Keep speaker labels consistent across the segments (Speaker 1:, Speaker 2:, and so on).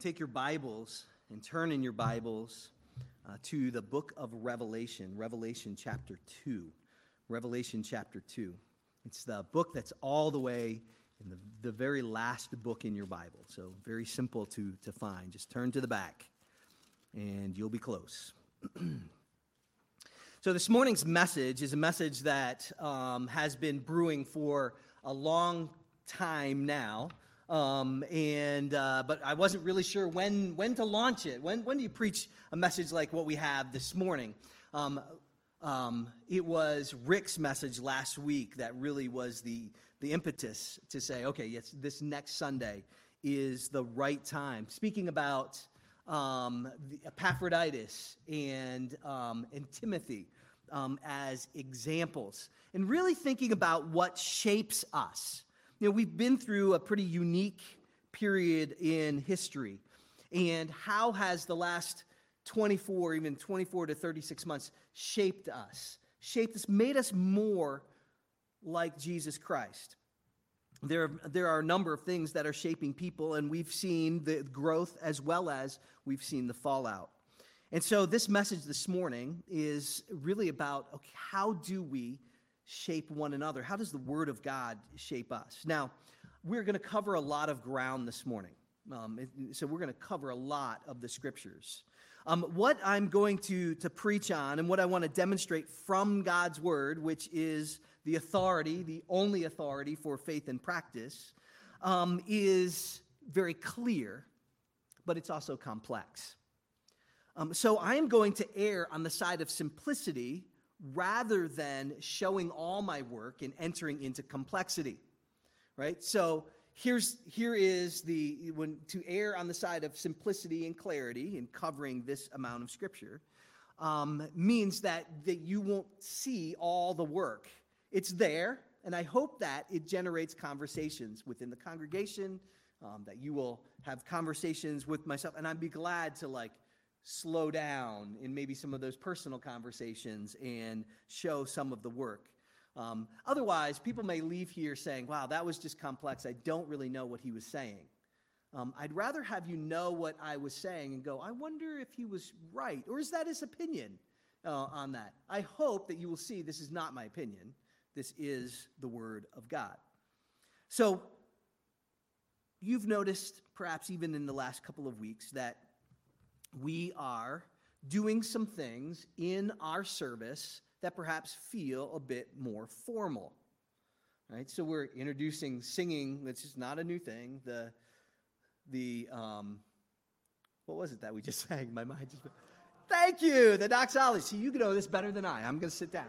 Speaker 1: Take your Bibles and turn in your Bibles uh, to the book of Revelation, Revelation chapter 2. Revelation chapter 2. It's the book that's all the way in the, the very last book in your Bible. So, very simple to, to find. Just turn to the back and you'll be close. so, this morning's message is a message that um, has been brewing for a long time now. Um, and uh, but I wasn't really sure when when to launch it. When when do you preach a message like what we have this morning? Um, um, it was Rick's message last week that really was the the impetus to say, okay, yes, this next Sunday is the right time. Speaking about um, Epaphroditus and um, and Timothy um, as examples, and really thinking about what shapes us you know, we've been through a pretty unique period in history. And how has the last 24, even 24 to 36 months shaped us? Shaped us, made us more like Jesus Christ. There, there are a number of things that are shaping people, and we've seen the growth as well as we've seen the fallout. And so, this message this morning is really about okay, how do we shape one another? How does the Word of God shape us? Now, we're going to cover a lot of ground this morning. Um, so, we're going to cover a lot of the scriptures. Um, what I'm going to, to preach on and what I want to demonstrate from God's Word, which is the authority, the only authority for faith and practice, um, is very clear, but it's also complex. Um, so, I am going to err on the side of simplicity rather than showing all my work and entering into complexity. Right? So here's here is the when to err on the side of simplicity and clarity in covering this amount of scripture um, means that that you won't see all the work. It's there, and I hope that it generates conversations within the congregation. Um, that you will have conversations with myself, and I'd be glad to like slow down in maybe some of those personal conversations and show some of the work. Um, otherwise, people may leave here saying, wow, that was just complex. I don't really know what he was saying. Um, I'd rather have you know what I was saying and go, I wonder if he was right, or is that his opinion uh, on that? I hope that you will see this is not my opinion. This is the Word of God. So, you've noticed, perhaps even in the last couple of weeks, that we are doing some things in our service that perhaps feel a bit more formal. Right? So we're introducing singing, which is not a new thing. The the um, what was it that we just sang? My mind just Thank you. The doxology. See, you know this better than I. I'm going to sit down.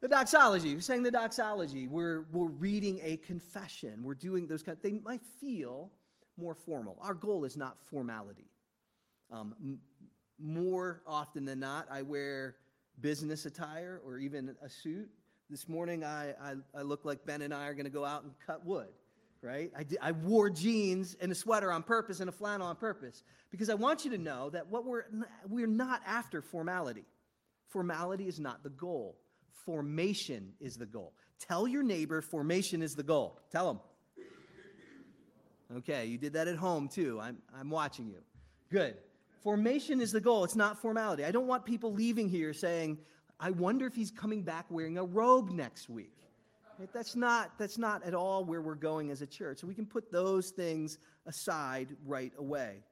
Speaker 1: The doxology. We're saying the doxology. We're, we're reading a confession. We're doing those kind of, they might feel more formal. Our goal is not formality. Um, m- more often than not, I wear business attire or even a suit. This morning, I, I, I look like Ben and I are going to go out and cut wood, right? I, I wore jeans and a sweater on purpose and a flannel on purpose because I want you to know that what we're, we're not after formality. Formality is not the goal. Formation is the goal. Tell your neighbor formation is the goal. Tell them. Okay, you did that at home too. I'm, I'm watching you. Good. Formation is the goal, it's not formality. I don't want people leaving here saying, I wonder if he's coming back wearing a robe next week. That's, not, that's not at all where we're going as a church. So we can put those things aside right away.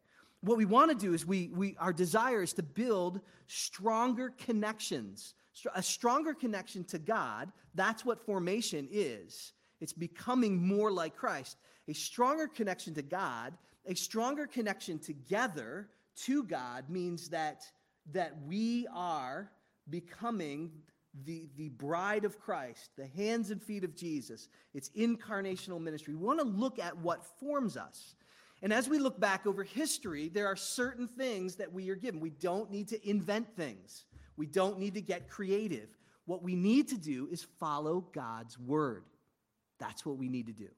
Speaker 1: What we want to do is we, we our desire is to build stronger connections, a stronger connection to God. That's what formation is. It's becoming more like Christ. A stronger connection to God, a stronger connection together to God means that, that we are becoming the, the bride of Christ, the hands and feet of Jesus. It's incarnational ministry. We want to look at what forms us. And as we look back over history, there are certain things that we are given. We don't need to invent things, we don't need to get creative. What we need to do is follow God's word. That's what we need to do.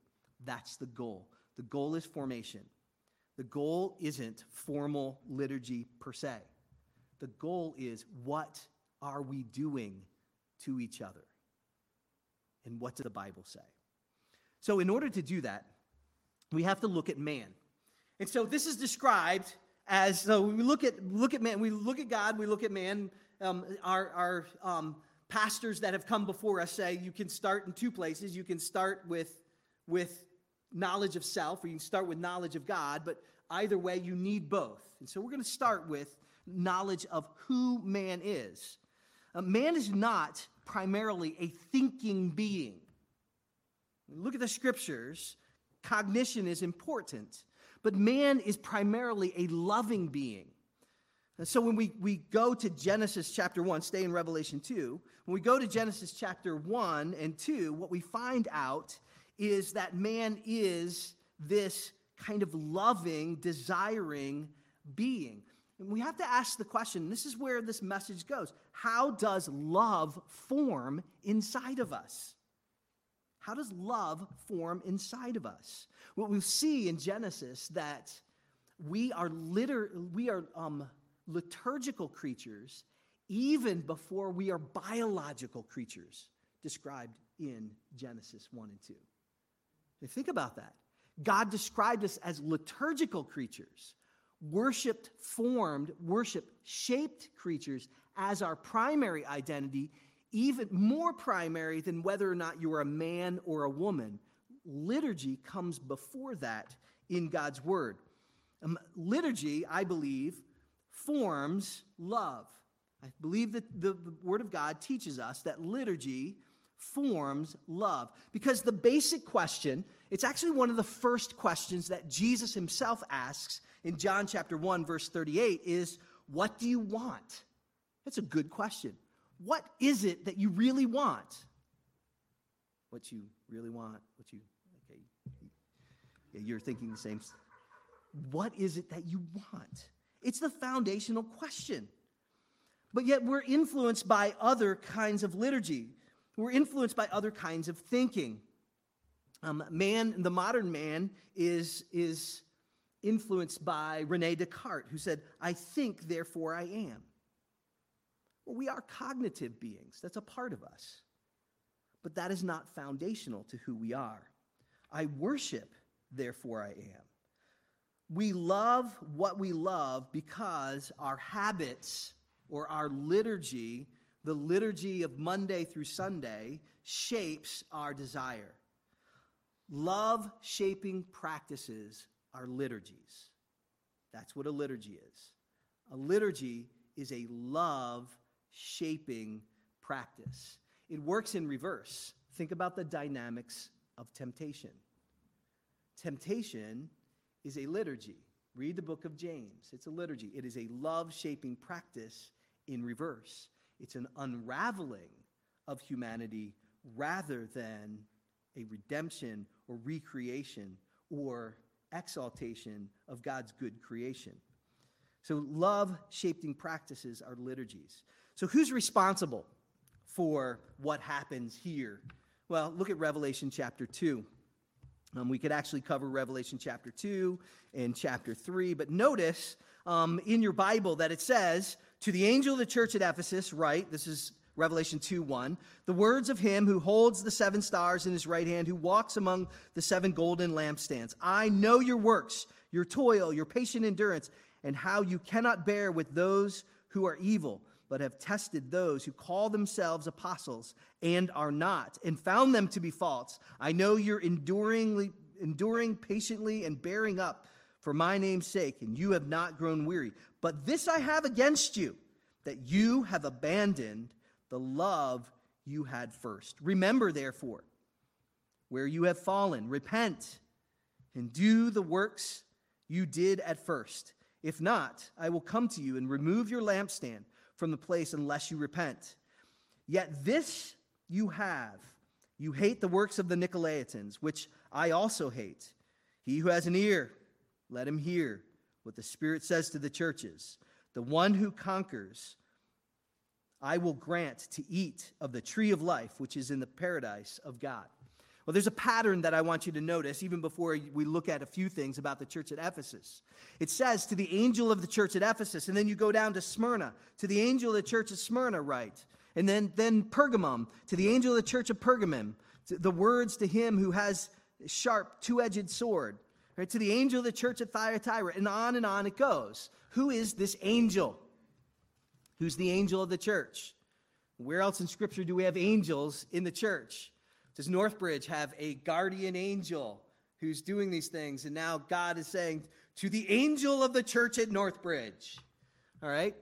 Speaker 1: That's the goal. The goal is formation. The goal isn't formal liturgy per se. The goal is what are we doing to each other? And what does the Bible say? So, in order to do that, we have to look at man. And so this is described as so we look at look at man, we look at God, we look at man. Um, our our um, pastors that have come before us say you can start in two places. You can start with with knowledge of self, or you can start with knowledge of God. But either way, you need both. And so we're going to start with knowledge of who man is. Uh, man is not primarily a thinking being. Look at the scriptures. Cognition is important, but man is primarily a loving being. And so when we, we go to Genesis chapter 1, stay in Revelation 2, when we go to Genesis chapter 1 and 2, what we find out is that man is this kind of loving, desiring being. And we have to ask the question this is where this message goes. How does love form inside of us? How does love form inside of us? What we see in Genesis that we are we are um, liturgical creatures even before we are biological creatures described in Genesis 1 and 2. Think about that. God described us as liturgical creatures, worshiped, formed, worship shaped creatures as our primary identity, even more primary than whether or not you're a man or a woman. Liturgy comes before that in God's Word. Um, liturgy, I believe, forms love. I believe that the, the Word of God teaches us that liturgy forms love. Because the basic question, it's actually one of the first questions that Jesus himself asks in John chapter 1, verse 38 is, What do you want? That's a good question. What is it that you really want? What you really want? What you, okay, yeah, you're thinking the same. What is it that you want? It's the foundational question. But yet we're influenced by other kinds of liturgy. We're influenced by other kinds of thinking. Um, man, the modern man, is, is influenced by Rene Descartes, who said, I think, therefore I am. Well, we are cognitive beings, that's a part of us. But that is not foundational to who we are. I worship, therefore I am. We love what we love because our habits or our liturgy, the liturgy of Monday through Sunday, shapes our desire. Love shaping practices are liturgies. That's what a liturgy is. A liturgy is a love shaping practice. It works in reverse. Think about the dynamics of temptation. Temptation is a liturgy. Read the book of James. It's a liturgy. It is a love shaping practice in reverse. It's an unraveling of humanity rather than a redemption or recreation or exaltation of God's good creation. So, love shaping practices are liturgies. So, who's responsible for what happens here? Well, look at Revelation chapter 2. Um, we could actually cover Revelation chapter 2 and chapter 3, but notice um, in your Bible that it says, To the angel of the church at Ephesus, right? This is Revelation 2 1. The words of him who holds the seven stars in his right hand, who walks among the seven golden lampstands. I know your works, your toil, your patient endurance, and how you cannot bear with those who are evil but have tested those who call themselves apostles and are not, and found them to be false. I know you're enduring, enduring patiently and bearing up for my name's sake, and you have not grown weary. But this I have against you, that you have abandoned the love you had first. Remember, therefore, where you have fallen, repent and do the works you did at first. If not, I will come to you and remove your lampstand from the place unless you repent. Yet this you have. You hate the works of the Nicolaitans, which I also hate. He who has an ear, let him hear what the Spirit says to the churches. The one who conquers, I will grant to eat of the tree of life, which is in the paradise of God. Well, there's a pattern that I want you to notice even before we look at a few things about the church at Ephesus. It says to the angel of the church at Ephesus, and then you go down to Smyrna, to the angel of the church at Smyrna, right? And then, then Pergamum, to the angel of the church of Pergamum, the words to him who has sharp, two edged sword. Right? To the angel of the church at Thyatira, and on and on it goes. Who is this angel? Who's the angel of the church? Where else in Scripture do we have angels in the church? Does Northbridge have a guardian angel who's doing these things? And now God is saying to the angel of the church at Northbridge. All right?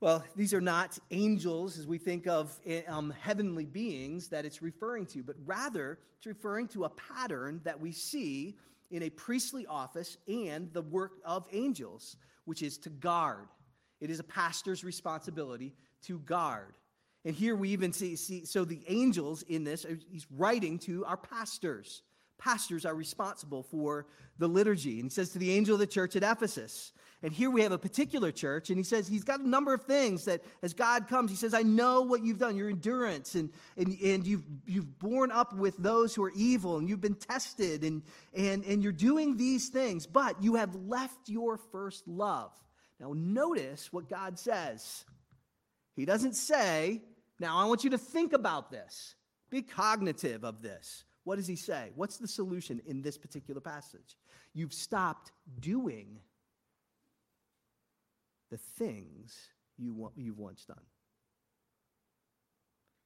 Speaker 1: Well, these are not angels as we think of um, heavenly beings that it's referring to, but rather it's referring to a pattern that we see in a priestly office and the work of angels, which is to guard. It is a pastor's responsibility to guard. And here we even see, see so the angels in this, uh, he's writing to our pastors. Pastors are responsible for the liturgy. And he says to the angel of the church at Ephesus, and here we have a particular church, and he says he's got a number of things that as God comes, he says, I know what you've done, your endurance, and, and, and you've, you've borne up with those who are evil, and you've been tested, and, and, and you're doing these things, but you have left your first love. Now, notice what God says. He doesn't say, Now I want you to think about this, be cognitive of this. What does he say? What's the solution in this particular passage? You've stopped doing the things you you've once done.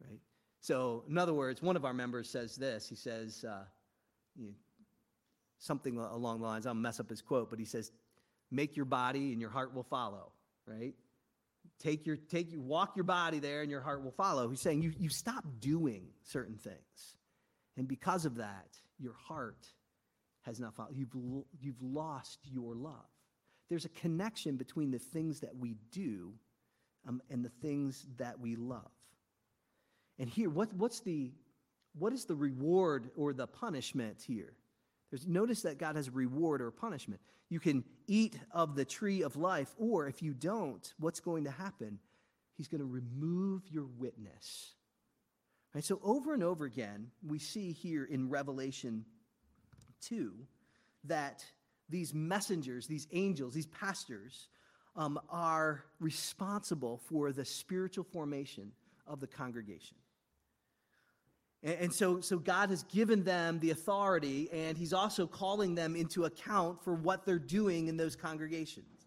Speaker 1: Right? So, in other words, one of our members says this. He says uh, you know, something along the lines, I'll mess up his quote, but he says, Make your body and your heart will follow, right? Take your, take you, walk your body there and your heart will follow. He's saying you, you stop doing certain things. And because of that, your heart has not followed. You've, you've lost your love there's a connection between the things that we do um, and the things that we love. And here, what, what's the, what is the reward or the punishment here? There's, notice that God has a reward or punishment. You can eat of the tree of life, or if you don't, what's going to happen? He's going to remove your witness. Right, so over and over again, we see here in Revelation 2 that these messengers, these angels, these pastors, um, are responsible for the spiritual formation of the congregation. And, and so, so God has given them the authority, and He's also calling them into account for what they're doing in those congregations.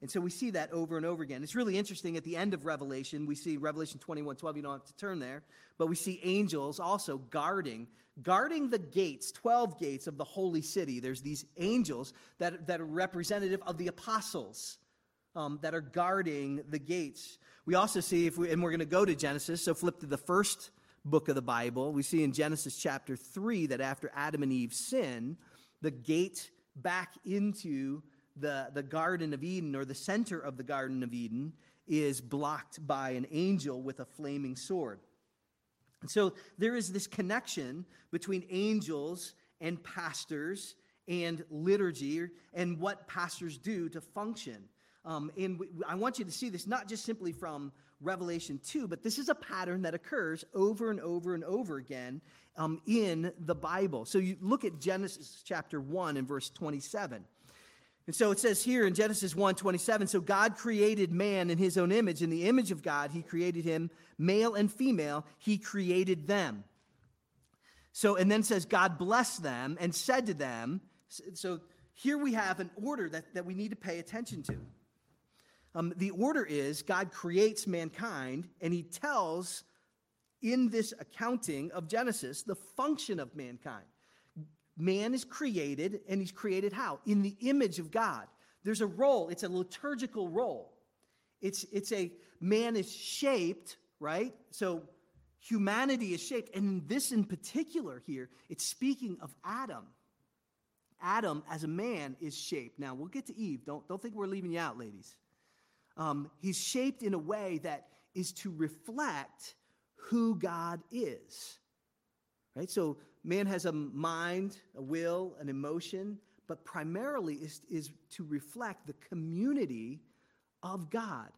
Speaker 1: And so we see that over and over again. It's really interesting at the end of Revelation, we see Revelation 21 12, you don't have to turn there, but we see angels also guarding, guarding the gates, 12 gates of the holy city. There's these angels that, that are representative of the apostles um, that are guarding the gates. We also see, if we, and we're going to go to Genesis, so flip to the first book of the Bible. We see in Genesis chapter 3 that after Adam and Eve sin, the gate back into the, the Garden of Eden or the center of the Garden of Eden is blocked by an angel with a flaming sword. And so there is this connection between angels and pastors and liturgy and what pastors do to function. Um, and we, I want you to see this not just simply from Revelation 2, but this is a pattern that occurs over and over and over again um, in the Bible. So you look at Genesis chapter 1 and verse 27. And so it says here in Genesis 1 27, so God created man in his own image. In the image of God, he created him, male and female, he created them. So, and then says, God blessed them and said to them, so here we have an order that, that we need to pay attention to. Um, the order is God creates mankind, and he tells in this accounting of Genesis the function of mankind man is created, and he's created how? In the image of God. There's a role, it's a liturgical role. It's, it's a man is shaped, right? So humanity is shaped. And this in particular here, it's speaking of Adam. Adam, as a man, is shaped. Now, we'll get to Eve. Don't, don't think we're leaving you out, ladies. Um, he's shaped in a way that is to reflect who God is. Right? So man has a mind, a will, an emotion, but primarily is, is to reflect the community of God,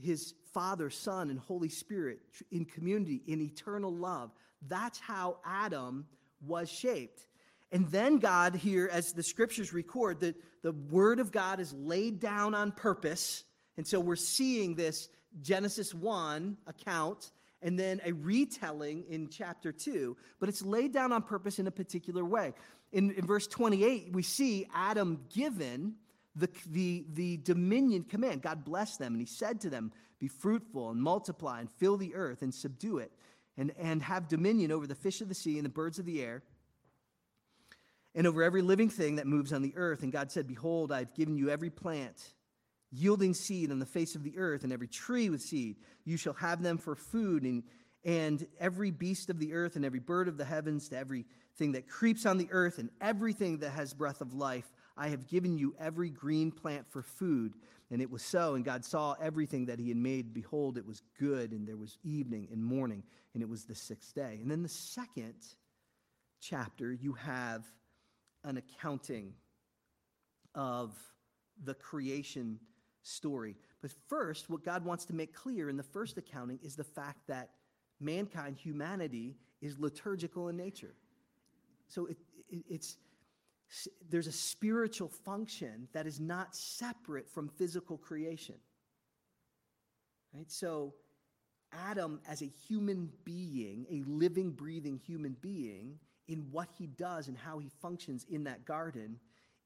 Speaker 1: his Father, Son, and Holy Spirit in community, in eternal love. That's how Adam was shaped. And then God, here, as the scriptures record, that the word of God is laid down on purpose. And so we're seeing this Genesis 1 account and then a retelling in chapter 2, but it's laid down on purpose in a particular way. in, in verse 28, we see Adam given the, the, the dominion command. God blessed them, and he said to them, Be fruitful and multiply and fill the earth and subdue it, and, and have dominion over the fish of the sea and the birds of the air, and over every living thing that moves on the earth. And God said, Behold, I've given you every plant yielding seed on the face of the earth, and every tree with seed. You shall have them for food, and, and every beast of the earth, and every bird of the heavens, to everything that creeps on the earth, and everything that has breath of life. I have given you every green plant for food. And it was so. And God saw everything that he had made. Behold, it was good. And there was evening and morning. And it was the sixth day. And then the second chapter, you have an accounting of the creation story. But first, what God wants to make clear in the first accounting is the fact that mankind, humanity, is liturgical in nature. So it, it, it's there's a spiritual function that is not separate from physical creation. Right? So, Adam, as a human being, a living, breathing human being, in what he does and how he functions in that garden,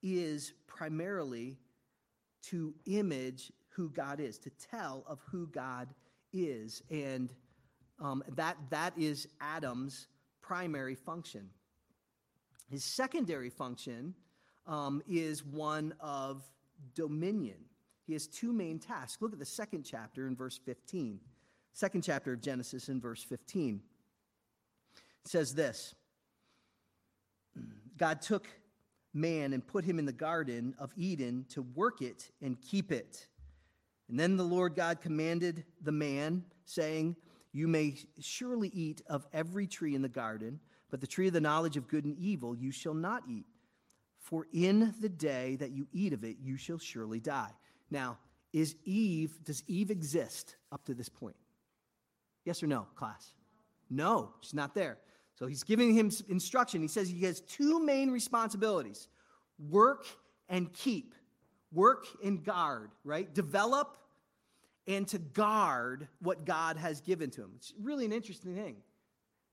Speaker 1: is primarily to image who God is, to tell of who God is. And um, that, that is Adam's primary function. His secondary function um, is one of dominion. He has two main tasks. Look at the second chapter in verse 15. Second chapter of Genesis in verse 15. It says this God took man and put him in the garden of Eden to work it and keep it. And then the Lord God commanded the man, saying, You may surely eat of every tree in the garden but the tree of the knowledge of good and evil you shall not eat. For in the day that you eat of it, you shall surely die. Now, is Eve, does Eve exist up to this point? Yes or no, class? No, she's not there. So he's giving him instruction. He says he has two main responsibilities work and keep, work and guard, right? Develop and to guard what God has given to him. It's really an interesting thing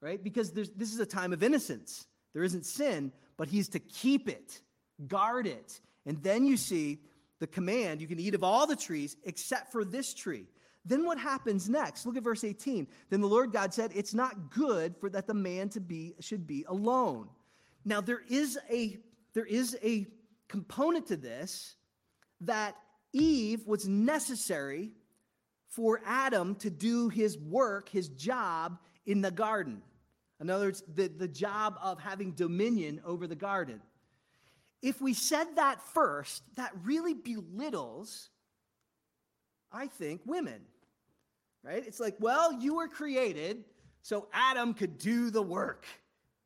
Speaker 1: right? Because this is a time of innocence. There isn't sin, but he's to keep it, guard it. And then you see the command you can eat of all the trees except for this tree. Then what happens next? Look at verse 18. Then the Lord God said, It's not good for that the man to be should be alone. Now there is a there is a component to this that Eve was necessary for Adam to do his work, his job in the garden. In other words, the, the job of having dominion over the garden. If we said that first, that really belittles, I think, women. Right? It's like, well, you were created so Adam could do the work.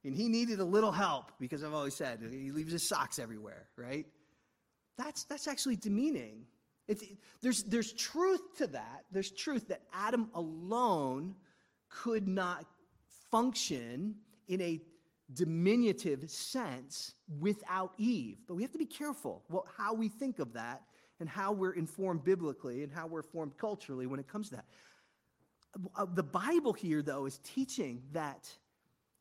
Speaker 1: And he needed a little help because I've always said he leaves his socks everywhere, right? That's, that's actually demeaning. It's, there's, there's truth to that. There's truth that Adam alone could not function in a diminutive sense without Eve. But we have to be careful what, how we think of that and how we're informed biblically and how we're formed culturally when it comes to that. Uh, the Bible here, though, is teaching that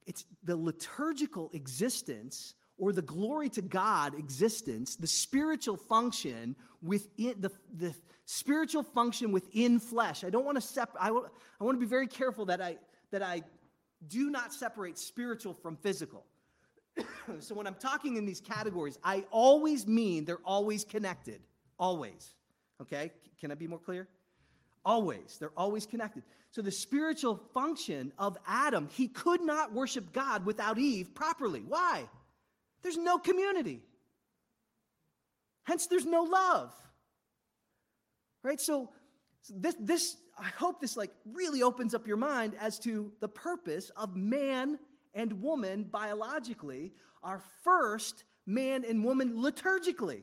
Speaker 1: it's the liturgical existence or the glory to God existence, the spiritual function within the, the spiritual function within flesh. I don't want to separate, I, I want to be very careful that I, that I do not separate spiritual from physical. so when I'm talking in these categories, I always mean they're always connected. Always. Okay? Can I be more clear? Always. They're always connected. So the spiritual function of Adam, he could not worship God without Eve properly. Why? There's no community. Hence, there's no love. Right? So, this, this I hope this like really opens up your mind as to the purpose of man and woman biologically our first man and woman liturgically.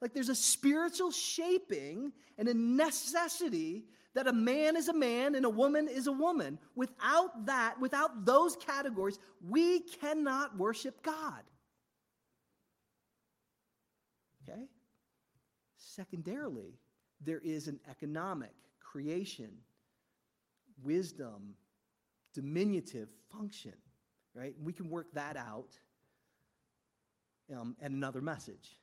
Speaker 1: Like there's a spiritual shaping and a necessity that a man is a man and a woman is a woman. Without that, without those categories, we cannot worship God. Okay? Secondarily, there is an economic creation, wisdom, diminutive function, right? We can work that out. um, and another message.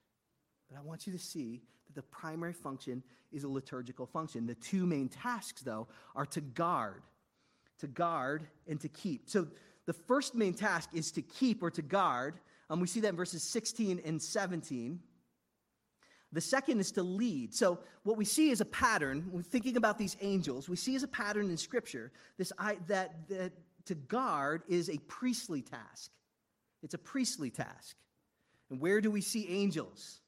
Speaker 1: But I want you to see that the primary function is a liturgical function. The two main tasks, though, are to guard, to guard and to keep. So the first main task is to keep or to guard. Um, we see that in verses 16 and 17. The second is to lead. So, what we see is a pattern. When thinking about these angels, we see as a pattern in Scripture this that, that to guard is a priestly task. It's a priestly task. And where do we see angels?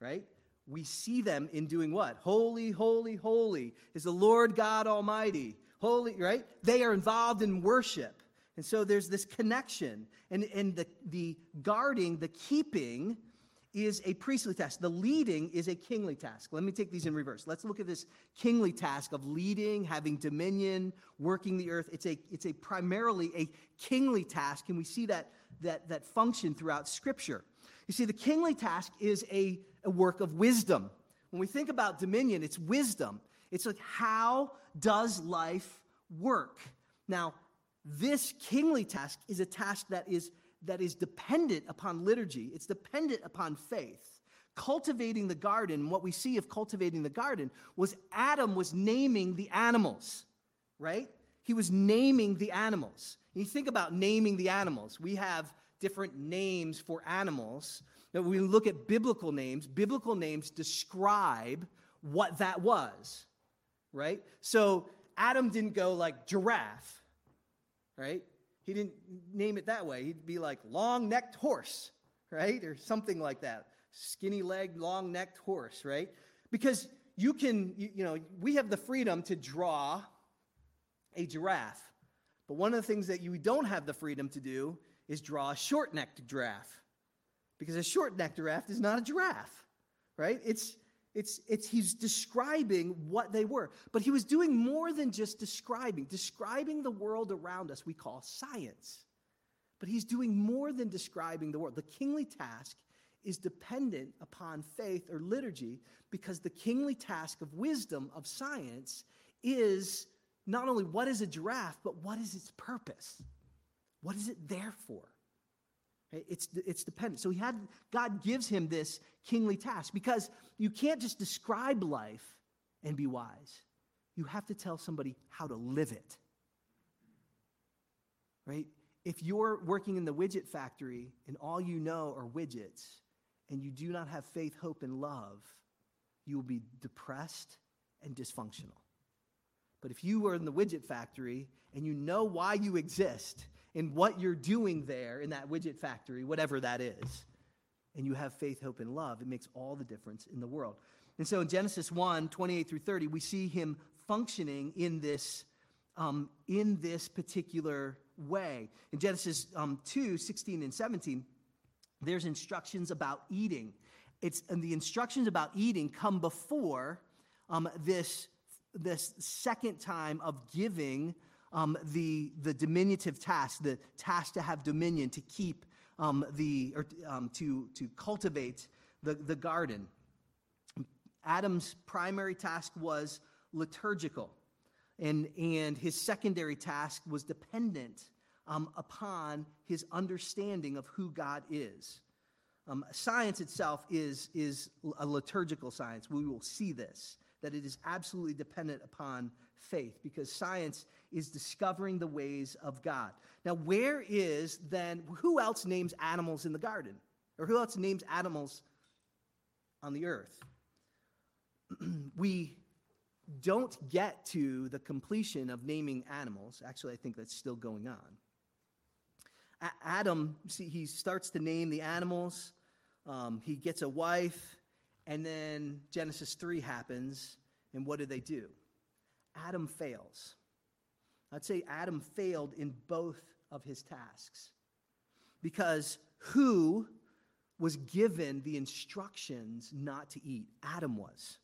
Speaker 1: Right? We see them in doing what? Holy, holy, holy is the Lord God Almighty. Holy, right? They are involved in worship. And so there's this connection. And, and the, the guarding, the keeping, is a priestly task. The leading is a kingly task. Let me take these in reverse. Let's look at this kingly task of leading, having dominion, working the earth. It's a, it's a primarily a kingly task, and we see that, that, that function throughout Scripture. You see, the kingly task is a, a work of wisdom. When we think about dominion, it's wisdom. It's like, how does life work? Now, this kingly task is a task that is that is dependent upon liturgy, it's dependent upon faith. Cultivating the garden, what we see of cultivating the garden was Adam was naming the animals, right? He was naming the animals. You think about naming the animals. We have different names for animals. Now, when we look at biblical names, biblical names describe what that was, right? So Adam didn't go like giraffe, right? He didn't name it that way. He'd be like long necked horse, right? Or something like that. Skinny legged, long necked horse, right? Because you can, you, you, know, we have the freedom to draw a giraffe. But one of the things that you don't have the freedom to do is draw a short necked giraffe. Because a short necked giraffe is not a giraffe, right? It's, it's, it's, he's describing what they were. But he was doing more than just describing. Describing the world around us, we call science. But he's doing more than describing the world. The kingly task is dependent upon faith or liturgy because the kingly task of wisdom, of science, is not only what is a giraffe, but what is its purpose? What is it there for? It's, it's dependent. So he had, God gives him this kingly task because you can't just describe life and be wise. You have to tell somebody how to live it. Right? If you're working in the widget factory and all you know are widgets and you do not have faith, hope, and love, you will be depressed and dysfunctional. But if you are in the widget factory and you know why you exist in what you're doing there in that widget factory, whatever that is, and you have faith, hope, and love, it makes all the difference in the world. And so in Genesis 1 28 through 30, we see him functioning in this, um, in this particular way. In Genesis um, 2 16 and 17, there's instructions about eating. It's, and the instructions about eating come before um, this, this second time of giving um, the, the diminutive task, the task to have dominion, to keep um, the, or um, to, to cultivate the, the garden. Adam's primary task was liturgical, and, and his secondary task was dependent um, upon his understanding of who God is. Um, science itself is, is a liturgical science. We will see this, that it is absolutely dependent upon faith because science is discovering the ways of God. Now, where is then, who else names animals in the garden? Or who else names animals on the earth? we don't get to the completion of naming animals. Actually, I think that's still going on. A- Adam, see, he starts to name the animals. Um, he gets a wife, and then Genesis 3 happens, and what do they do? Adam fails. I'd say Adam failed in both of his tasks. Because who was given the instructions not to eat? Adam was.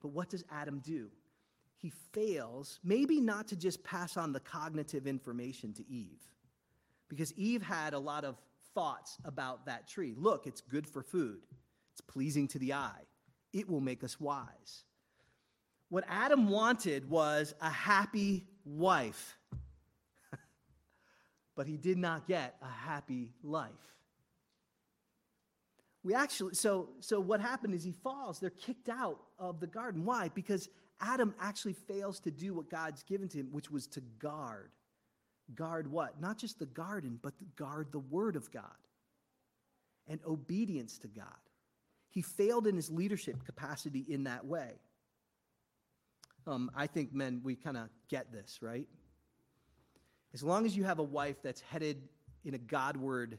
Speaker 1: But what does Adam do? He fails, maybe not to just pass on the cognitive information to Eve, because Eve had a lot of thoughts about that tree. Look, it's good for food, it's pleasing to the eye, it will make us wise. What Adam wanted was a happy wife, but he did not get a happy life. we actually, so, so what happened is he falls. They're kicked out of the garden. Why? Because Adam actually fails to do what God's given to him, which was to guard. Guard what? Not just the garden, but guard the word of God and obedience to God. He failed in his leadership capacity in that way. Um, I think, men, we kind of get this, right? As long as you have a wife that's headed in a Godward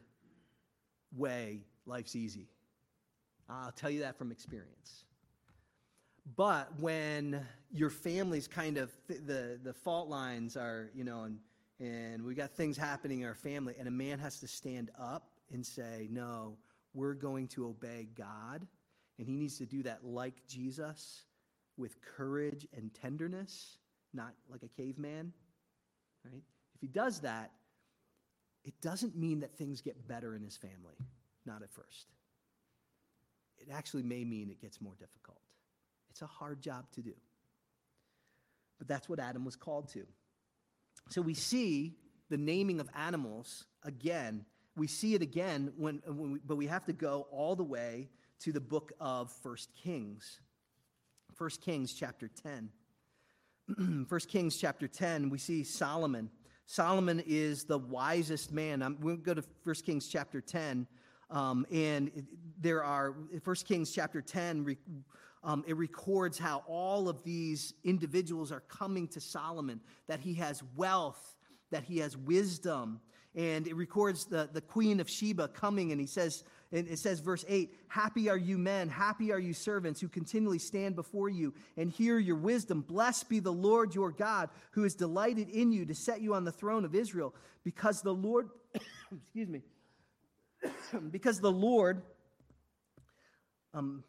Speaker 1: way, life's easy. I'll tell you that from experience. But when your family's kind of the the fault lines are, you know, and and we got things happening in our family, and a man has to stand up and say, "No, we're going to obey God," and he needs to do that like Jesus, with courage and tenderness, not like a caveman, right? If he does that, it doesn't mean that things get better in his family, not at first. It actually may mean it gets more difficult. It's a hard job to do. But that's what Adam was called to. So we see the naming of animals again. We see it again, when, when we, but we have to go all the way to the book of First Kings. 1 Kings chapter 10. 1 Kings chapter 10, we see Solomon. Solomon is the wisest man. I'm, we'll go to 1 Kings chapter 10. Um, and there are, 1 Kings chapter 10, um, it records how all of these individuals are coming to Solomon, that he has wealth, that he has wisdom. And it records the, the queen of Sheba coming, and he says, and it says, verse 8 Happy are you men, happy are you servants who continually stand before you and hear your wisdom. Blessed be the Lord your God, who is delighted in you to set you on the throne of Israel, because the Lord, excuse me, because the Lord, um,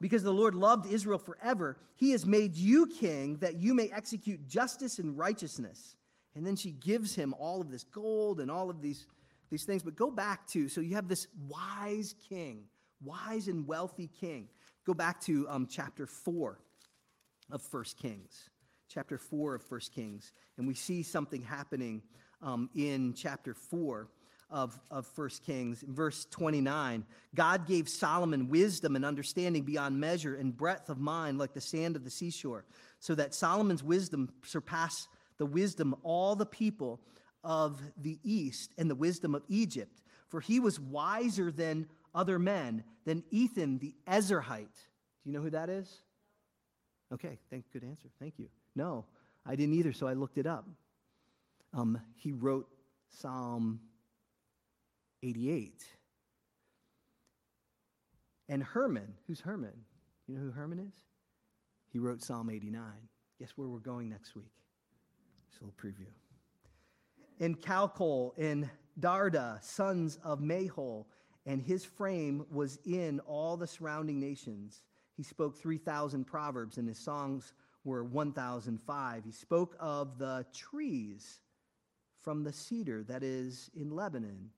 Speaker 1: because the Lord loved Israel forever, he has made you king that you may execute justice and righteousness. And then she gives him all of this gold and all of these these things. But go back to, so you have this wise king, wise and wealthy king. Go back to um, chapter 4 of First Kings. Chapter 4 of First Kings. And we see something happening um, in chapter 4 of, of 1 Kings. In verse 29, God gave Solomon wisdom and understanding beyond measure and breadth of mind like the sand of the seashore, so that Solomon's wisdom surpassed the wisdom all the people of the east and the wisdom of Egypt, for he was wiser than other men, than Ethan the Ezrahite. Do you know who that is? Okay, thank good answer. Thank you. No, I didn't either, so I looked it up. Um, he wrote Psalm 88. And Heman, who's Heman? You know who Heman is? He wrote Psalm 89. Guess where we're going next week? Just a little preview and Calcol and Darda, sons of Mahol, and his frame was in all the surrounding nations. He spoke 3,000 proverbs, and his songs were 1,005. He spoke of the trees from the cedar that is in Lebanon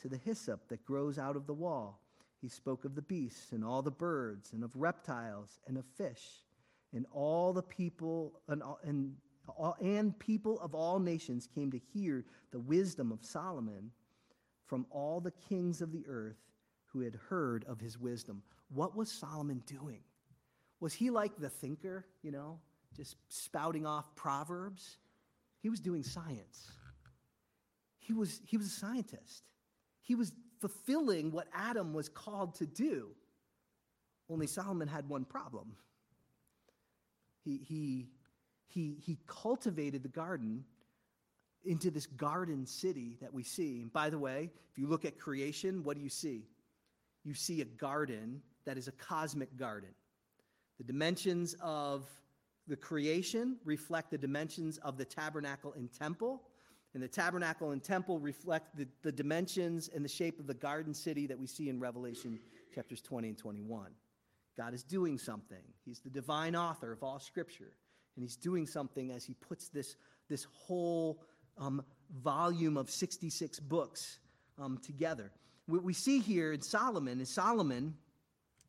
Speaker 1: to the hyssop that grows out of the wall. He spoke of the beasts and all the birds and of reptiles and of fish and all the people and, and and people of all nations came to hear the wisdom of Solomon from all the kings of the earth who had heard of his wisdom. What was Solomon doing? Was he like the thinker, you know, just spouting off proverbs? He was doing science. He was, he was a scientist. He was fulfilling what Adam was called to do. Only Solomon had one problem. He, he he, he cultivated the garden into this garden city that we see. And by the way, if you look at creation, what do you see? You see a garden that is a cosmic garden. The dimensions of the creation reflect the dimensions of the tabernacle and temple. And the tabernacle and temple reflect the, the dimensions and the shape of the garden city that we see in Revelation chapters 20 and 21. God is doing something. He's the divine author of all scripture. And he's doing something as he puts this, this whole um, volume of 66 books um, together. What we see here in Solomon is Solomon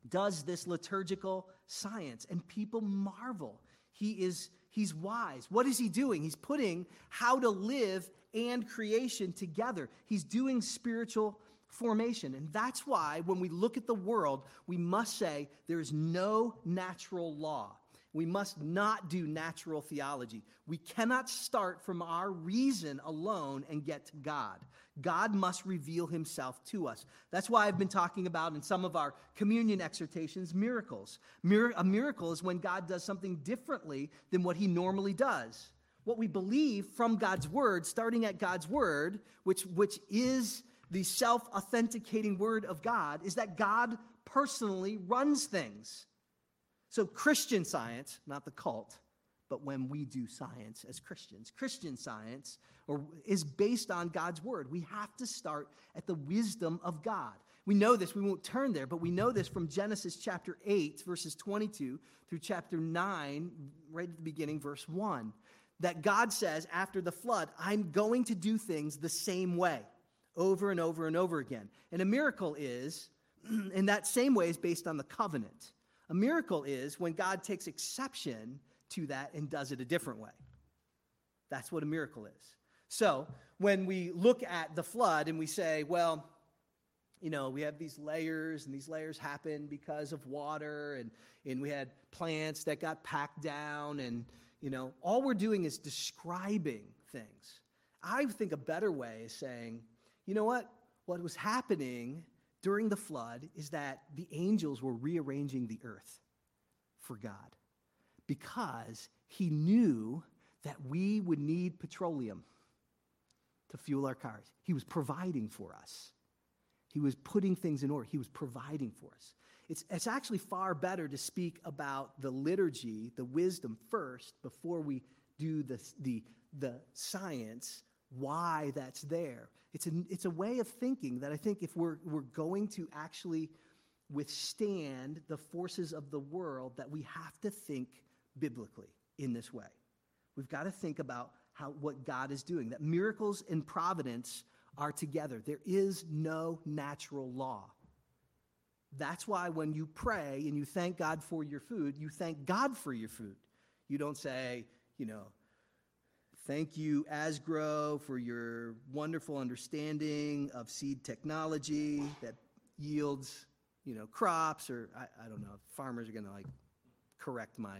Speaker 1: does this liturgical science, and people marvel. He is he's wise. What is he doing? He's putting how to live and creation together. He's doing spiritual formation. And that's why when we look at the world, we must say there is no natural law. We must not do natural theology. We cannot start from our reason alone and get to God. God must reveal himself to us. That's why I've been talking about in some of our communion exhortations miracles. Mir- a miracle is when God does something differently than what he normally does. What we believe from God's word, starting at God's word, which, which is the self authenticating word of God, is that God personally runs things. So, Christian science, not the cult, but when we do science as Christians, Christian science or, is based on God's word. We have to start at the wisdom of God. We know this, we won't turn there, but we know this from Genesis chapter 8, verses 22 through chapter 9, right at the beginning, verse 1, that God says after the flood, I'm going to do things the same way over and over and over again. And a miracle is, in that same way, is based on the covenant. A miracle is when God takes exception to that and does it a different way. That's what a miracle is. So, when we look at the flood and we say, well, you know, we have these layers, and these layers happen because of water, and, and we had plants that got packed down, and, you know, all we're doing is describing things. I think a better way is saying, you know what? What was happening during the flood is that the angels were rearranging the earth for God because he knew that we would need petroleum to fuel our cars. He was providing for us. He was putting things in order. He was providing for us. It's, it's actually far better to speak about the liturgy, the wisdom first, before we do the, the, the science, why that's there. It's a, it's a way of thinking that I think if we're, we're going to actually withstand the forces of the world, that we have to think biblically in this way. We've got to think about how, what God is doing, that miracles and providence are together. There is no natural law. That's why when you pray and you thank God for your food, you thank God for your food. You don't say, you know, Thank you, Asgrow, for your wonderful understanding of seed technology that yields, you know, crops, or I, I don't know, farmers are going to like correct my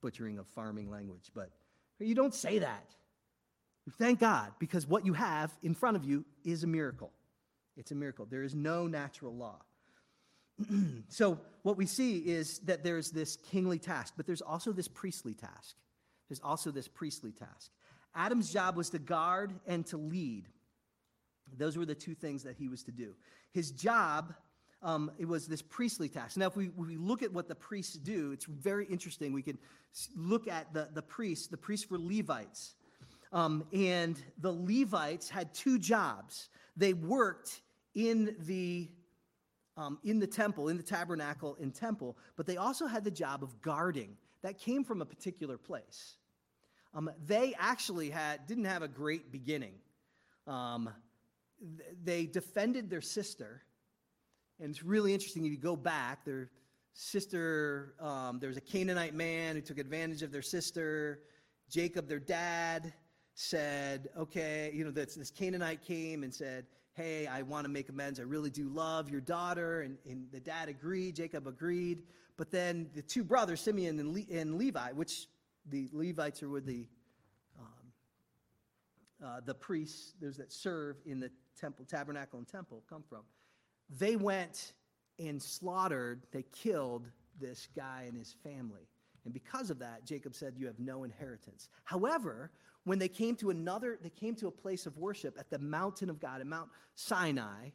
Speaker 1: butchering of farming language, but you don't say that. Thank God, because what you have in front of you is a miracle. It's a miracle. There is no natural law. so, what we see is that there's this kingly task, but there's also this priestly task. There's also this priestly task. Adam's job was to guard and to lead. Those were the two things that he was to do. His job, um, it was this priestly task. Now, if we, we look at what the priests do, it's very interesting. We can look at the, the priests. The priests were Levites. Um, and the Levites had two jobs. They worked in the um, in the temple, in the tabernacle in temple, but they also had the job of guarding. That came from a particular place. Um, they actually had, didn't have a great beginning. Um, th- they defended their sister, and it's really interesting if you go back, their sister, um, there was a Canaanite man who took advantage of their sister. Jacob, their dad, said, okay, you know, this, this Canaanite came and said, hey, I want to make amends. I really do love your daughter. And, and the dad agreed, Jacob agreed. But then the two brothers, Simeon and, Le- and Levi, which the Levites are where the um, uh, the priests, those that serve in the temple, tabernacle, and temple come from. They went and slaughtered, they killed this guy and his family. And because of that, Jacob said, You have no inheritance. However, when they came to another, they came to a place of worship at the mountain of God, at Mount Sinai,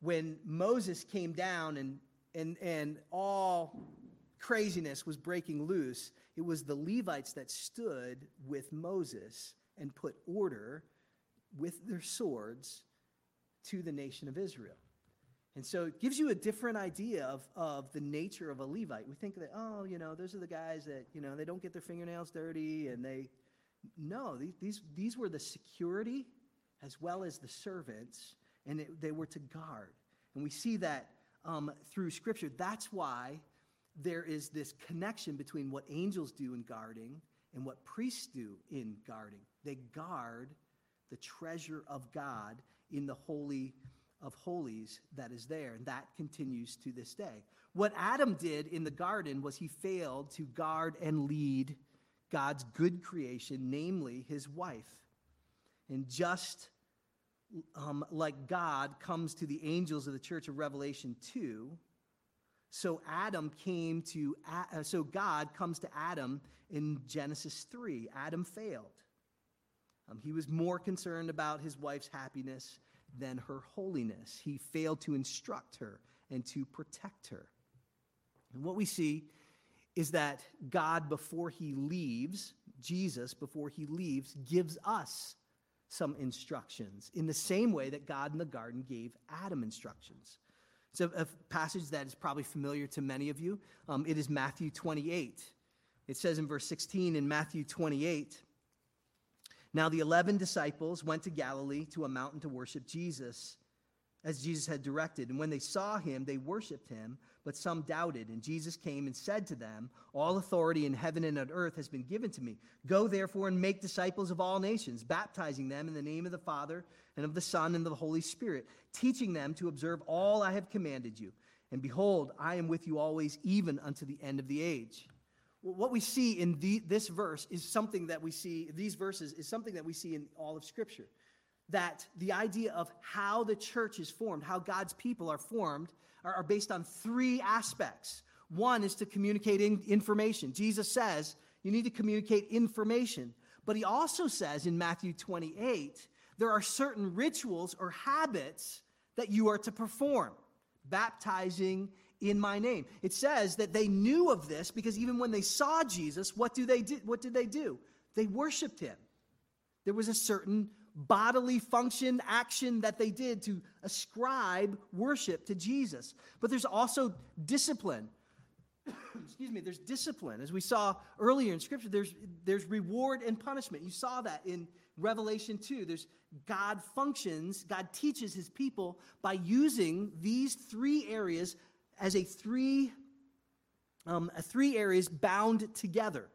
Speaker 1: when Moses came down and and and all craziness was breaking loose, it was the Levites that stood with Moses and put order with their swords to the nation of Israel. And so it gives you a different idea of, of the nature of a Levite. We think that, oh, you know, those are the guys that, you know, they don't get their fingernails dirty and they. No, these, these were the security as well as the servants, and it, they were to guard. And we see that um, through Scripture. That's why there is this connection between what angels do in guarding and what priests do in guarding. They guard the treasure of God in the holy of holies that is there, and that continues to this day. What Adam did in the garden was he failed to guard and lead God's good creation, namely his wife. And just um, like God comes to the angels of the church of Revelation 2, so Adam came to, uh, so God comes to Adam in Genesis 3. Adam failed. Um, he was more concerned about his wife's happiness than her holiness. He failed to instruct her and to protect her. And what we see is that God, before he leaves, Jesus, before he leaves, gives us some instructions in the same way that God in the garden gave Adam instructions. It's a, a passage that is probably familiar to many of you. Um, it is Matthew 28. It says in verse 16 in Matthew 28 Now the 11 disciples went to Galilee to a mountain to worship Jesus as Jesus had directed. And when they saw him, they worshiped him, but some doubted. And Jesus came and said to them, All authority in heaven and on earth has been given to me. Go therefore and make disciples of all nations, baptizing them in the name of the Father and of the Son and of the Holy Spirit, teaching them to observe all I have commanded you. And behold, I am with you always, even unto the end of the age. What we see in the, this verse is something that we see, these verses is something that we see in all of Scripture that the idea of how the church is formed, how God's people are formed, are, are based on three aspects. One is to communicate information. Jesus says you need to communicate information. But he also says in Matthew 28 there are certain rituals or habits that you are to perform, baptizing in my name. It says that they knew of this because even when they saw Jesus, what do they do? What did they do? They worshiped him. There was a certain bodily function, action that they did to ascribe worship to Jesus. But there's also discipline. Excuse me, there's discipline. As we saw earlier in Scripture, there's, there's reward and punishment. You saw that in Revelation 2. There's God functions, God teaches his people by using these three areas as a three, um, a three areas bound together.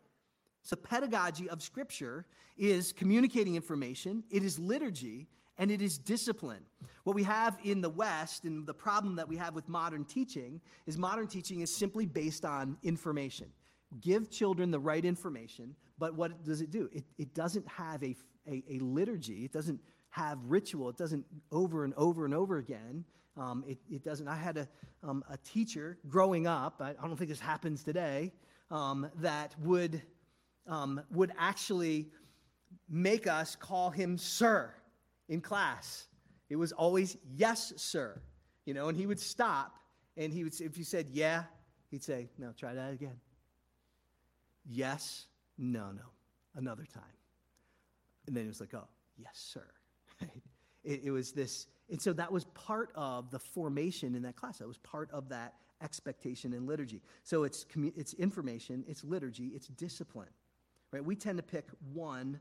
Speaker 1: So, pedagogy of Scripture is communicating information, it is liturgy, and it is discipline. What we have in the West, and the problem that we have with modern teaching, is modern teaching is simply based on information. Give children the right information, but what does it do? It, it doesn't have a, a, a liturgy, it doesn't have ritual, it doesn't over and over and over again. Um, it, it, doesn't. I had a, um, a teacher growing up, I, I, don't think this happens today, um, that would um, would actually make us call him sir in class. It was always yes, sir. You know, and he would stop and he would if you said yeah, he'd say, no, try that again. Yes, no, no, another time. And then he was like, oh, yes, sir. it, it was this, and so that was part of the formation in that class. That was part of that expectation in liturgy. So it's, it's information, it's liturgy, it's discipline. Right? We tend to pick one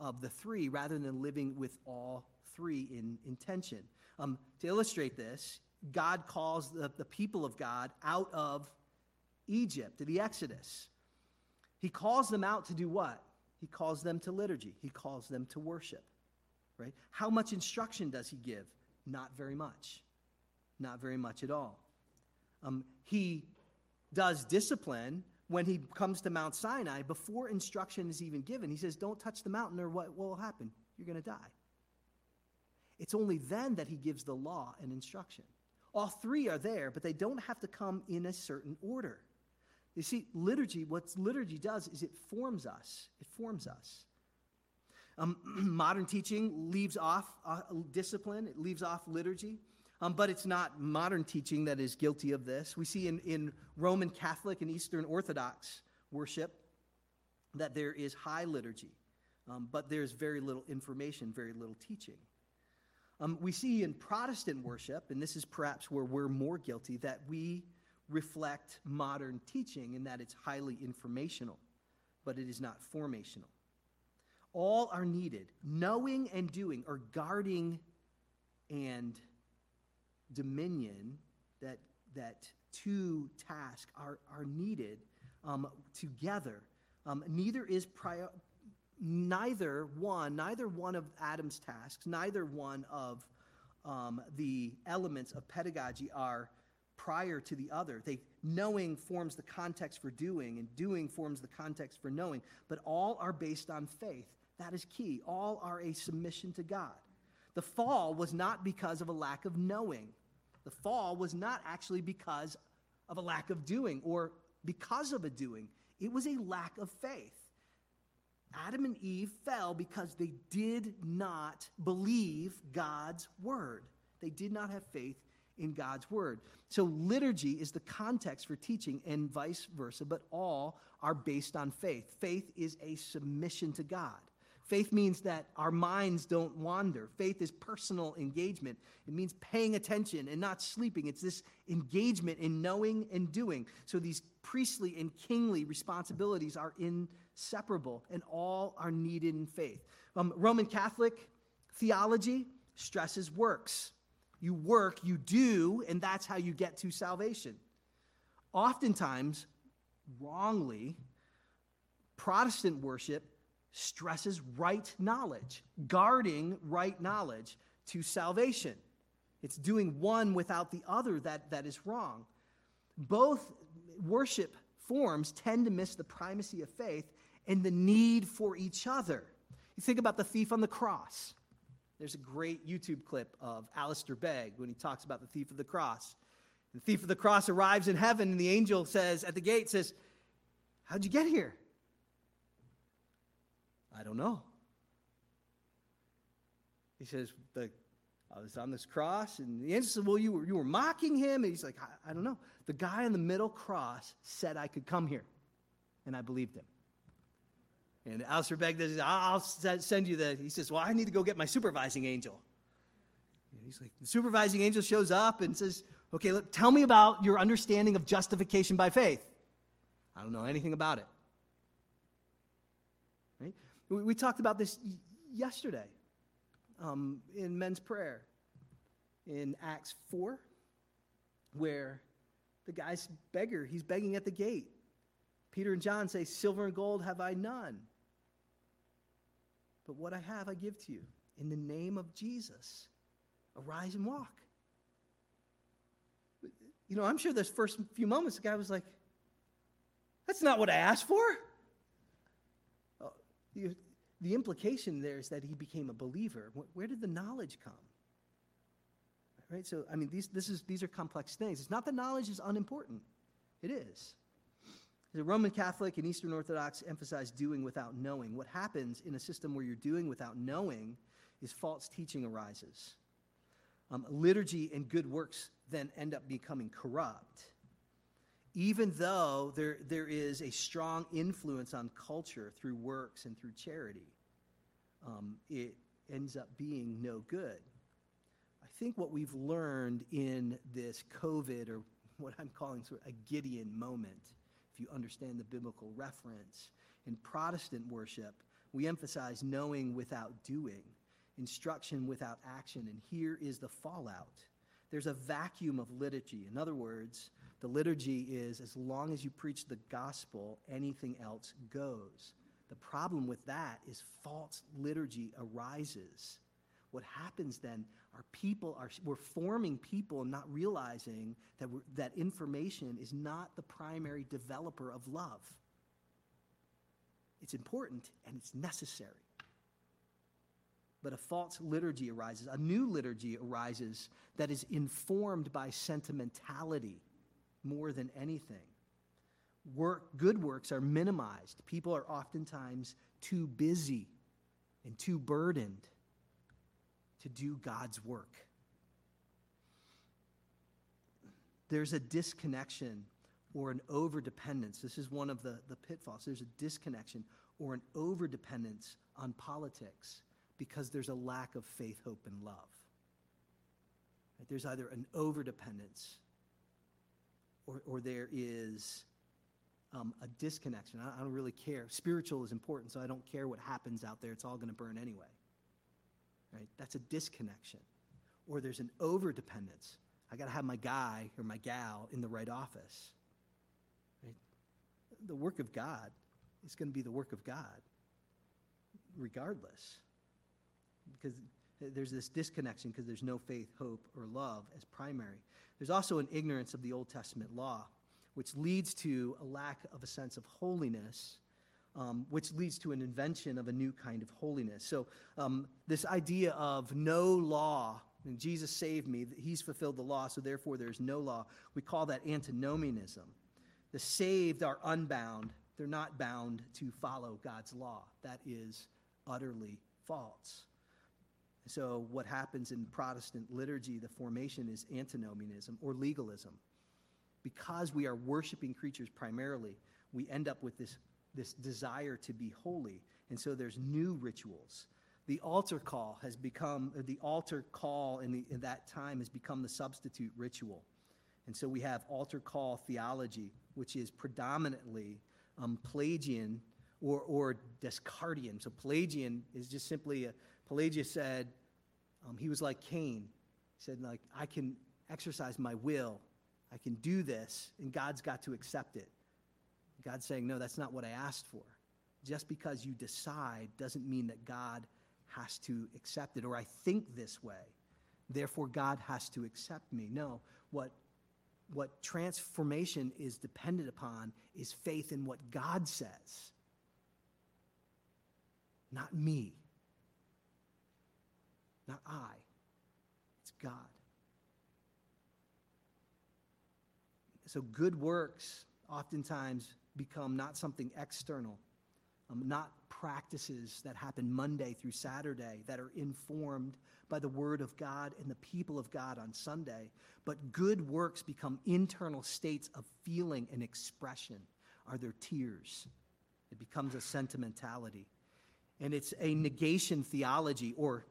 Speaker 1: of the three rather than living with all three in intention. Um, to illustrate this, God calls the, the people of God out of Egypt, to the Exodus. He calls them out to do what? He calls them to liturgy. He calls them to worship. Right? How much instruction does he give? Not very much. Not very much at all. Um, he does discipline when he comes to Mount Sinai, before instruction is even given, he says, Don't touch the mountain or what, will happen? You're going to die. It's only then that he gives the law and instruction. All three are there, but they don't have to come in a certain order. You see, liturgy, what liturgy does is it forms us. It forms us. Um, modern teaching leaves off uh, discipline, it leaves off liturgy. Um, but it's not modern teaching that is guilty of this. We see in, in Roman Catholic and Eastern Orthodox worship that there is high liturgy, um, but there's very little information, very little teaching. Um, we see in Protestant worship, and this is perhaps where we're more guilty, that we reflect modern teaching in that it's highly informational, but it is not formational. All are needed. Knowing and doing, or guarding and dominion, that, that two tasks are, are needed um, together. Um, neither is prior, neither one, neither one of Adam's tasks, neither one of um, the elements of pedagogy are prior to the other. They knowing forms the context for doing, and doing forms the context for knowing. But all are based on faith. That is key. All are a submission to God. The fall was not because of a lack of knowing. The fall was not actually because of a lack of doing or because of a doing. It was a lack of faith. Adam and Eve fell because they did not believe God's word. They did not have faith in God's word. So, liturgy is the context for teaching, and vice versa, but all are based on faith. Faith is a submission to God. Faith means that our minds don't wander. Faith is personal engagement. It means paying attention and not sleeping. It's this engagement in knowing and doing. So these priestly and kingly responsibilities are inseparable and all are needed in faith. Um, Roman Catholic theology stresses works. You work, you do, and that's how you get to salvation. Oftentimes, wrongly, Protestant worship stresses right knowledge, guarding right knowledge to salvation. It's doing one without the other that, that is wrong. Both worship forms tend to miss the primacy of faith and the need for each other. You think about the thief on the cross. There's a great YouTube clip of Alistair Begg when he talks about the thief of the cross. The thief of the cross arrives in heaven, and the angel says at the gate, says, How'd you get here? I don't know. He says, the, I was on this cross, and the angel said, Well, you were, you were mocking him. And he's like, I, I don't know. The guy on the middle cross said I could come here, and I believed him. And Alistair Begg says, I'll send you the. He says, Well, I need to go get my supervising angel. And he's like, The supervising angel shows up and says, Okay, look, tell me about your understanding of justification by faith. I don't know anything about it. We, talked about this yesterday um, in men's prayer in Acts 4, where the guy's beggar, he's begging at the gate. Peter and John say, Silver and gold have I none. But what I have, I give to you. In the name of Jesus, arise and walk. You know, I'm sure those first few moments, the guy was like, That's not what I asked for. The implication there is that he became a believer. Where did the knowledge come? Right? So, I mean, these, this is, these are complex things. It's not that knowledge is unimportant, it is. The Roman Catholic and Eastern Orthodox emphasize doing without knowing. What happens in a system where you're doing without knowing is false teaching arises. Um, liturgy and good works then end up becoming corrupt even though there, there is a strong influence on culture through works and through charity, um, it ends up being no good. I think what we've learned in this COVID, or what I'm calling sort of a Gideon moment, if you understand the biblical reference, in Protestant worship, we emphasize knowing without doing, instruction without action, and here is the fallout. There's a vacuum of liturgy. In other words, the liturgy is as long as you preach the gospel, anything else goes. The problem with that is false liturgy arises. What happens then are people are we're forming people and not realizing that that information is not the primary developer of love. It's important and it's necessary. But a false liturgy arises. A new liturgy arises that is informed by sentimentality more than anything. Work, good works are minimized. People are oftentimes too busy and too burdened to do God's work. There's a disconnection or an overdependence. This is one of the, the pitfalls. There's a disconnection or an overdependence on politics because there's a lack of faith, hope, and love. There's either an overdependence or, or there is um, a disconnection. I, I don't really care. Spiritual is important, so I don't care what happens out there. It's all going to burn anyway. Right? That's a disconnection. Or there's an over dependence. I got to have my guy or my gal in the right office. Right? The work of God is going to be the work of God, regardless. Because There's this disconnection because there's no faith, hope, or love as primary. There's also an ignorance of the Old Testament law, which leads to a lack of a sense of holiness, um, which leads to an invention of a new kind of holiness. So, um, this idea of no law, and Jesus saved me, he's fulfilled the law, so therefore there's no law, we call that antinomianism. The saved are unbound, they're not bound to follow God's law. That is utterly false. So, what happens in Protestant liturgy, the formation is antinomianism or legalism. Because we are worshiping creatures primarily, we end up with this, this desire to be holy. And so there's new rituals. The altar call has become, the altar call in, the, in that time has become the substitute ritual. And so we have altar call theology, which is predominantly um, Pelagian or, or Descartian. So Pelagian is just simply, a, Pelagius said um, he was like Cain. He said, like, I can exercise my will. I can do this, and God's got to accept it. God's saying, no, that's not what I asked for. Just because you decide doesn't mean that God has to accept it, or I think this way. Therefore, God has to accept me. No, what what transformation is dependent upon is faith in what God says, not me, not I. It's God. So, good works oftentimes become not something external, um, not practices that happen Monday through Saturday that are informed by the Word of God and the people of God on Sunday, but good works become internal states of feeling and expression. Are there tears? It becomes a sentimentality. And it's a negation theology or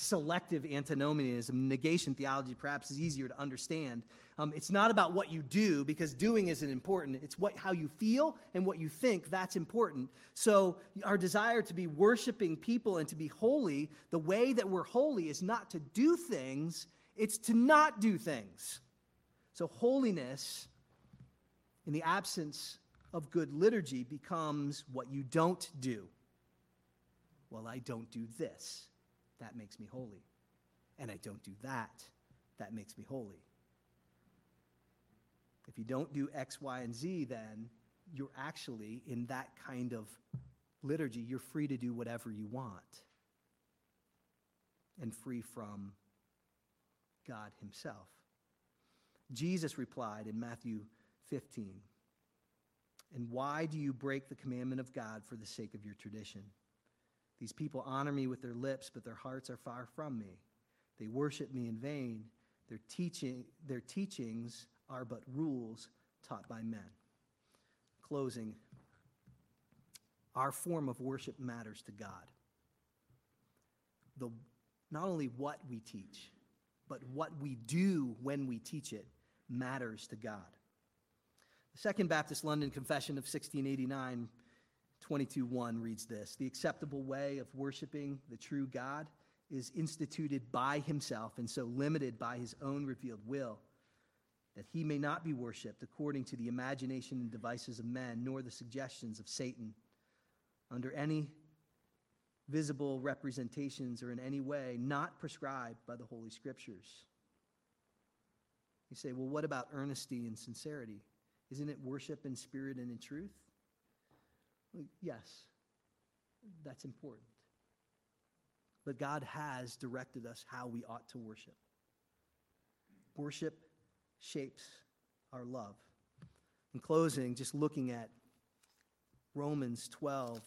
Speaker 1: selective antinomianism, negation theology perhaps is easier to understand. Um, it's not about what you do because doing isn't important. It's what how you feel and what you think that's important. So our desire to be worshiping people and to be holy, the way that we're holy is not to do things, it's to not do things. So holiness in the absence of good liturgy becomes what you don't do. Well, I don't do this that makes me holy. And I don't do that, that makes me holy. If you don't do X, Y, and Z, then you're actually in that kind of liturgy, you're free to do whatever you want and free from God Himself. Jesus replied in Matthew 15, And why do you break the commandment of God for the sake of your tradition? These people honor me with their lips, but their hearts are far from me. They worship me in vain. Their, teaching, their teachings are but rules taught by men. Closing, our form of worship matters to God. The, not only what we teach, but what we do when we teach it matters to God. The Second Baptist London Confession of 1689 22:1 reads this The acceptable way of worshiping the true God is instituted by himself and so limited by his own revealed will that he may not be worshiped according to the imagination and devices of men nor the suggestions of Satan under any visible representations or in any way not prescribed by the holy scriptures. You say well what about earnesty and sincerity? Isn't it worship in spirit and in truth Yes, that's important. But God has directed us how we ought to worship. Worship shapes our love. In closing, just looking at Romans 12,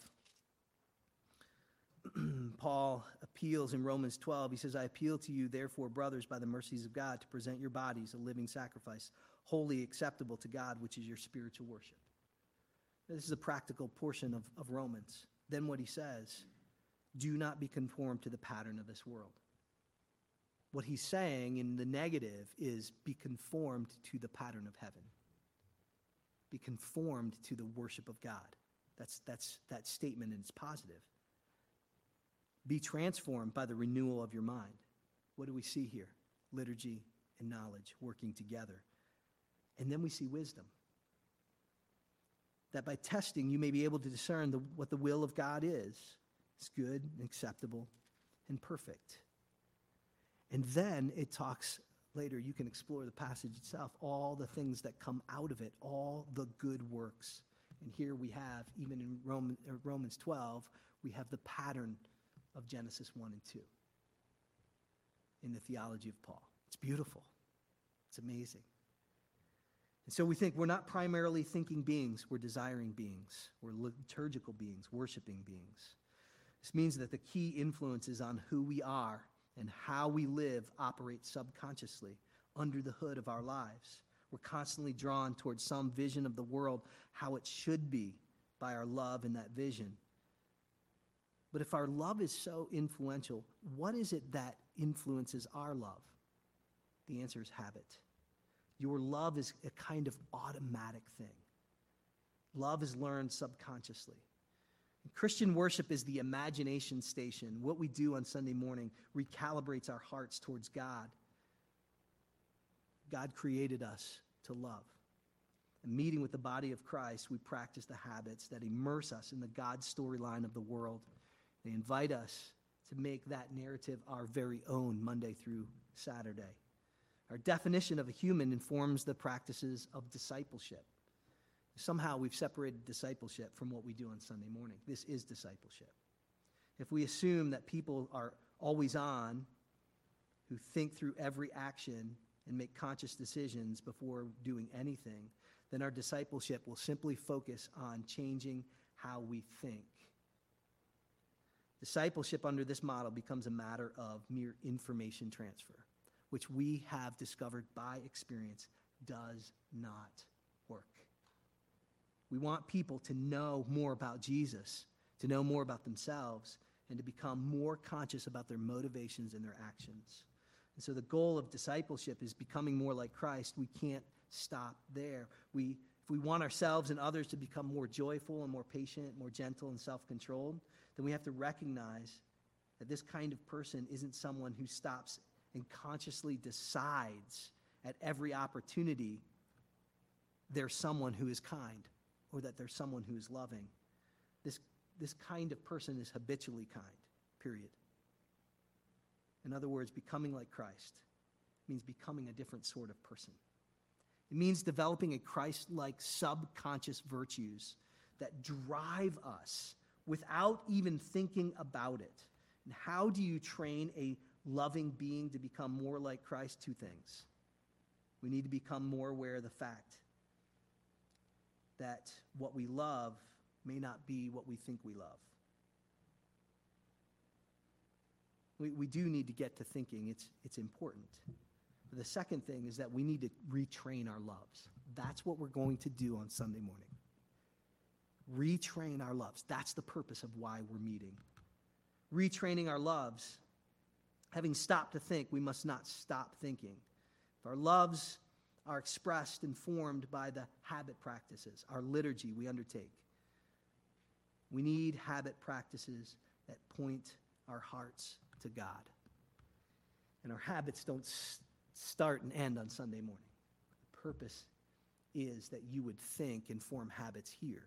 Speaker 1: Paul appeals in Romans 12. He says, I appeal to you, therefore, brothers, by the mercies of God, to present your bodies a living sacrifice, holy acceptable to God, which is your spiritual worship. This is a practical portion of, of Romans. Then what he says do not be conformed to the pattern of this world. What he's saying in the negative is be conformed to the pattern of heaven. Be conformed to the worship of God. That's, that's that statement, and it's positive. Be transformed by the renewal of your mind. What do we see here? Liturgy and knowledge working together. And then we see wisdom that by testing you may be able to discern the, what the will of God is. It's good and acceptable and perfect. And then it talks later, you can explore the passage itself, all the things that come out of it, all the good works. And here we have, even in Roman, uh, Romans 12, we have the pattern of Genesis 1 and 2 in the theology of Paul. It's beautiful, it's amazing. And so we think we're not primarily thinking beings, we're desiring beings, we're liturgical beings, worshiping beings. This means that the key influences on who we are and how we live operate subconsciously under the hood of our lives. We're constantly drawn towards some vision of the world, how it should be, by our love in that vision. But if our love is so influential, what is it that influences our love? The answer is habit. Your love is a kind of automatic thing. Love is learned subconsciously. Christian worship is the imagination station. What we do on Sunday morning recalibrates our hearts towards God. God created us to love. And meeting with the body of Christ, we practice the habits that immerse us in the God storyline of the world. They invite us to make that narrative our very own Monday through Saturday. Our definition of a human informs the practices of discipleship. Somehow we've separated discipleship from what we do on Sunday morning. This is discipleship. If we assume that people are always on, who think through every action and make conscious decisions before doing anything, then our discipleship will simply focus on changing how we think. Discipleship under this model becomes a matter of mere information transfer, which we have discovered by experience does not work. We want people to know more about Jesus, to know more about themselves, and to become more conscious about their motivations and their actions. And so the goal of discipleship is becoming more like Christ. We can't stop there. We, if we want ourselves and others to become more joyful and more patient, more gentle and self controlled, then we have to recognize that this kind of person isn't someone who stops and consciously decides at every opportunity there's someone who is kind or that there's someone who is loving. This, this kind of person is habitually kind, period. In other words, becoming like Christ means becoming a different sort of person. It means developing a Christ like subconscious virtues that drive us without even thinking about it. And how do you train a loving being to become more like Christ? Two things. We need to become more aware of the fact that what we love may not be what we think we love. We, we do need to get to thinking, it's, it's important. But the second thing is that we need to retrain our loves. That's what we're going to do on Sunday morning. Retrain our loves. That's the purpose of why we're meeting. Retraining our loves. Having stopped to think, we must not stop thinking. If our loves are expressed and formed by the habit practices, our liturgy we undertake. We need habit practices that point our hearts to God. And our habits don't start and end on Sunday morning. The purpose is that you would think and form habits here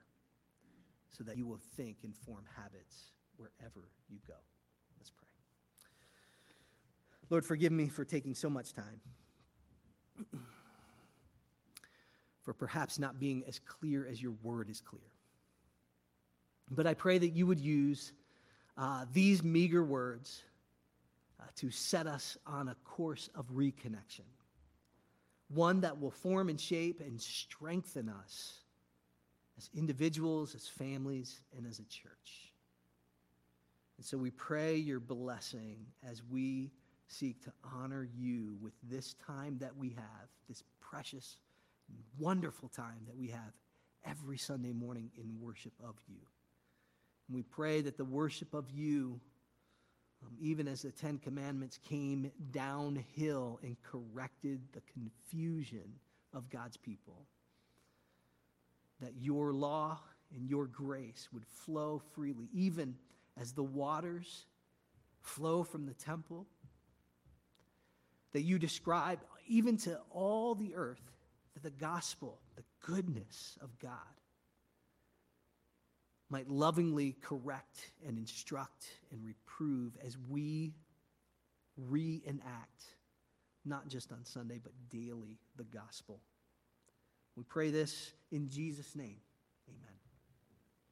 Speaker 1: so that you will think and form habits wherever you go. Lord, forgive me for taking so much time. for perhaps not being as clear as your word is clear. But I pray that you would use uh, these meager words uh, to set us on a course of reconnection, one that will form and shape and strengthen us as individuals, as families, and as a church. And so we pray your blessing as we seek to honor you with this time that we have, this precious wonderful time that we have every Sunday morning in worship of you. And we pray that the worship of you, um, even as the Ten Commandments came downhill and corrected the confusion of God's people, that your law and your grace would flow freely, even as the waters flow from the temple, that you describe even to all the earth that the gospel, the goodness of God. might lovingly correct and instruct and reprove as we reenact, not just on Sunday, but daily, the gospel. We pray this in Jesus' name. Amen.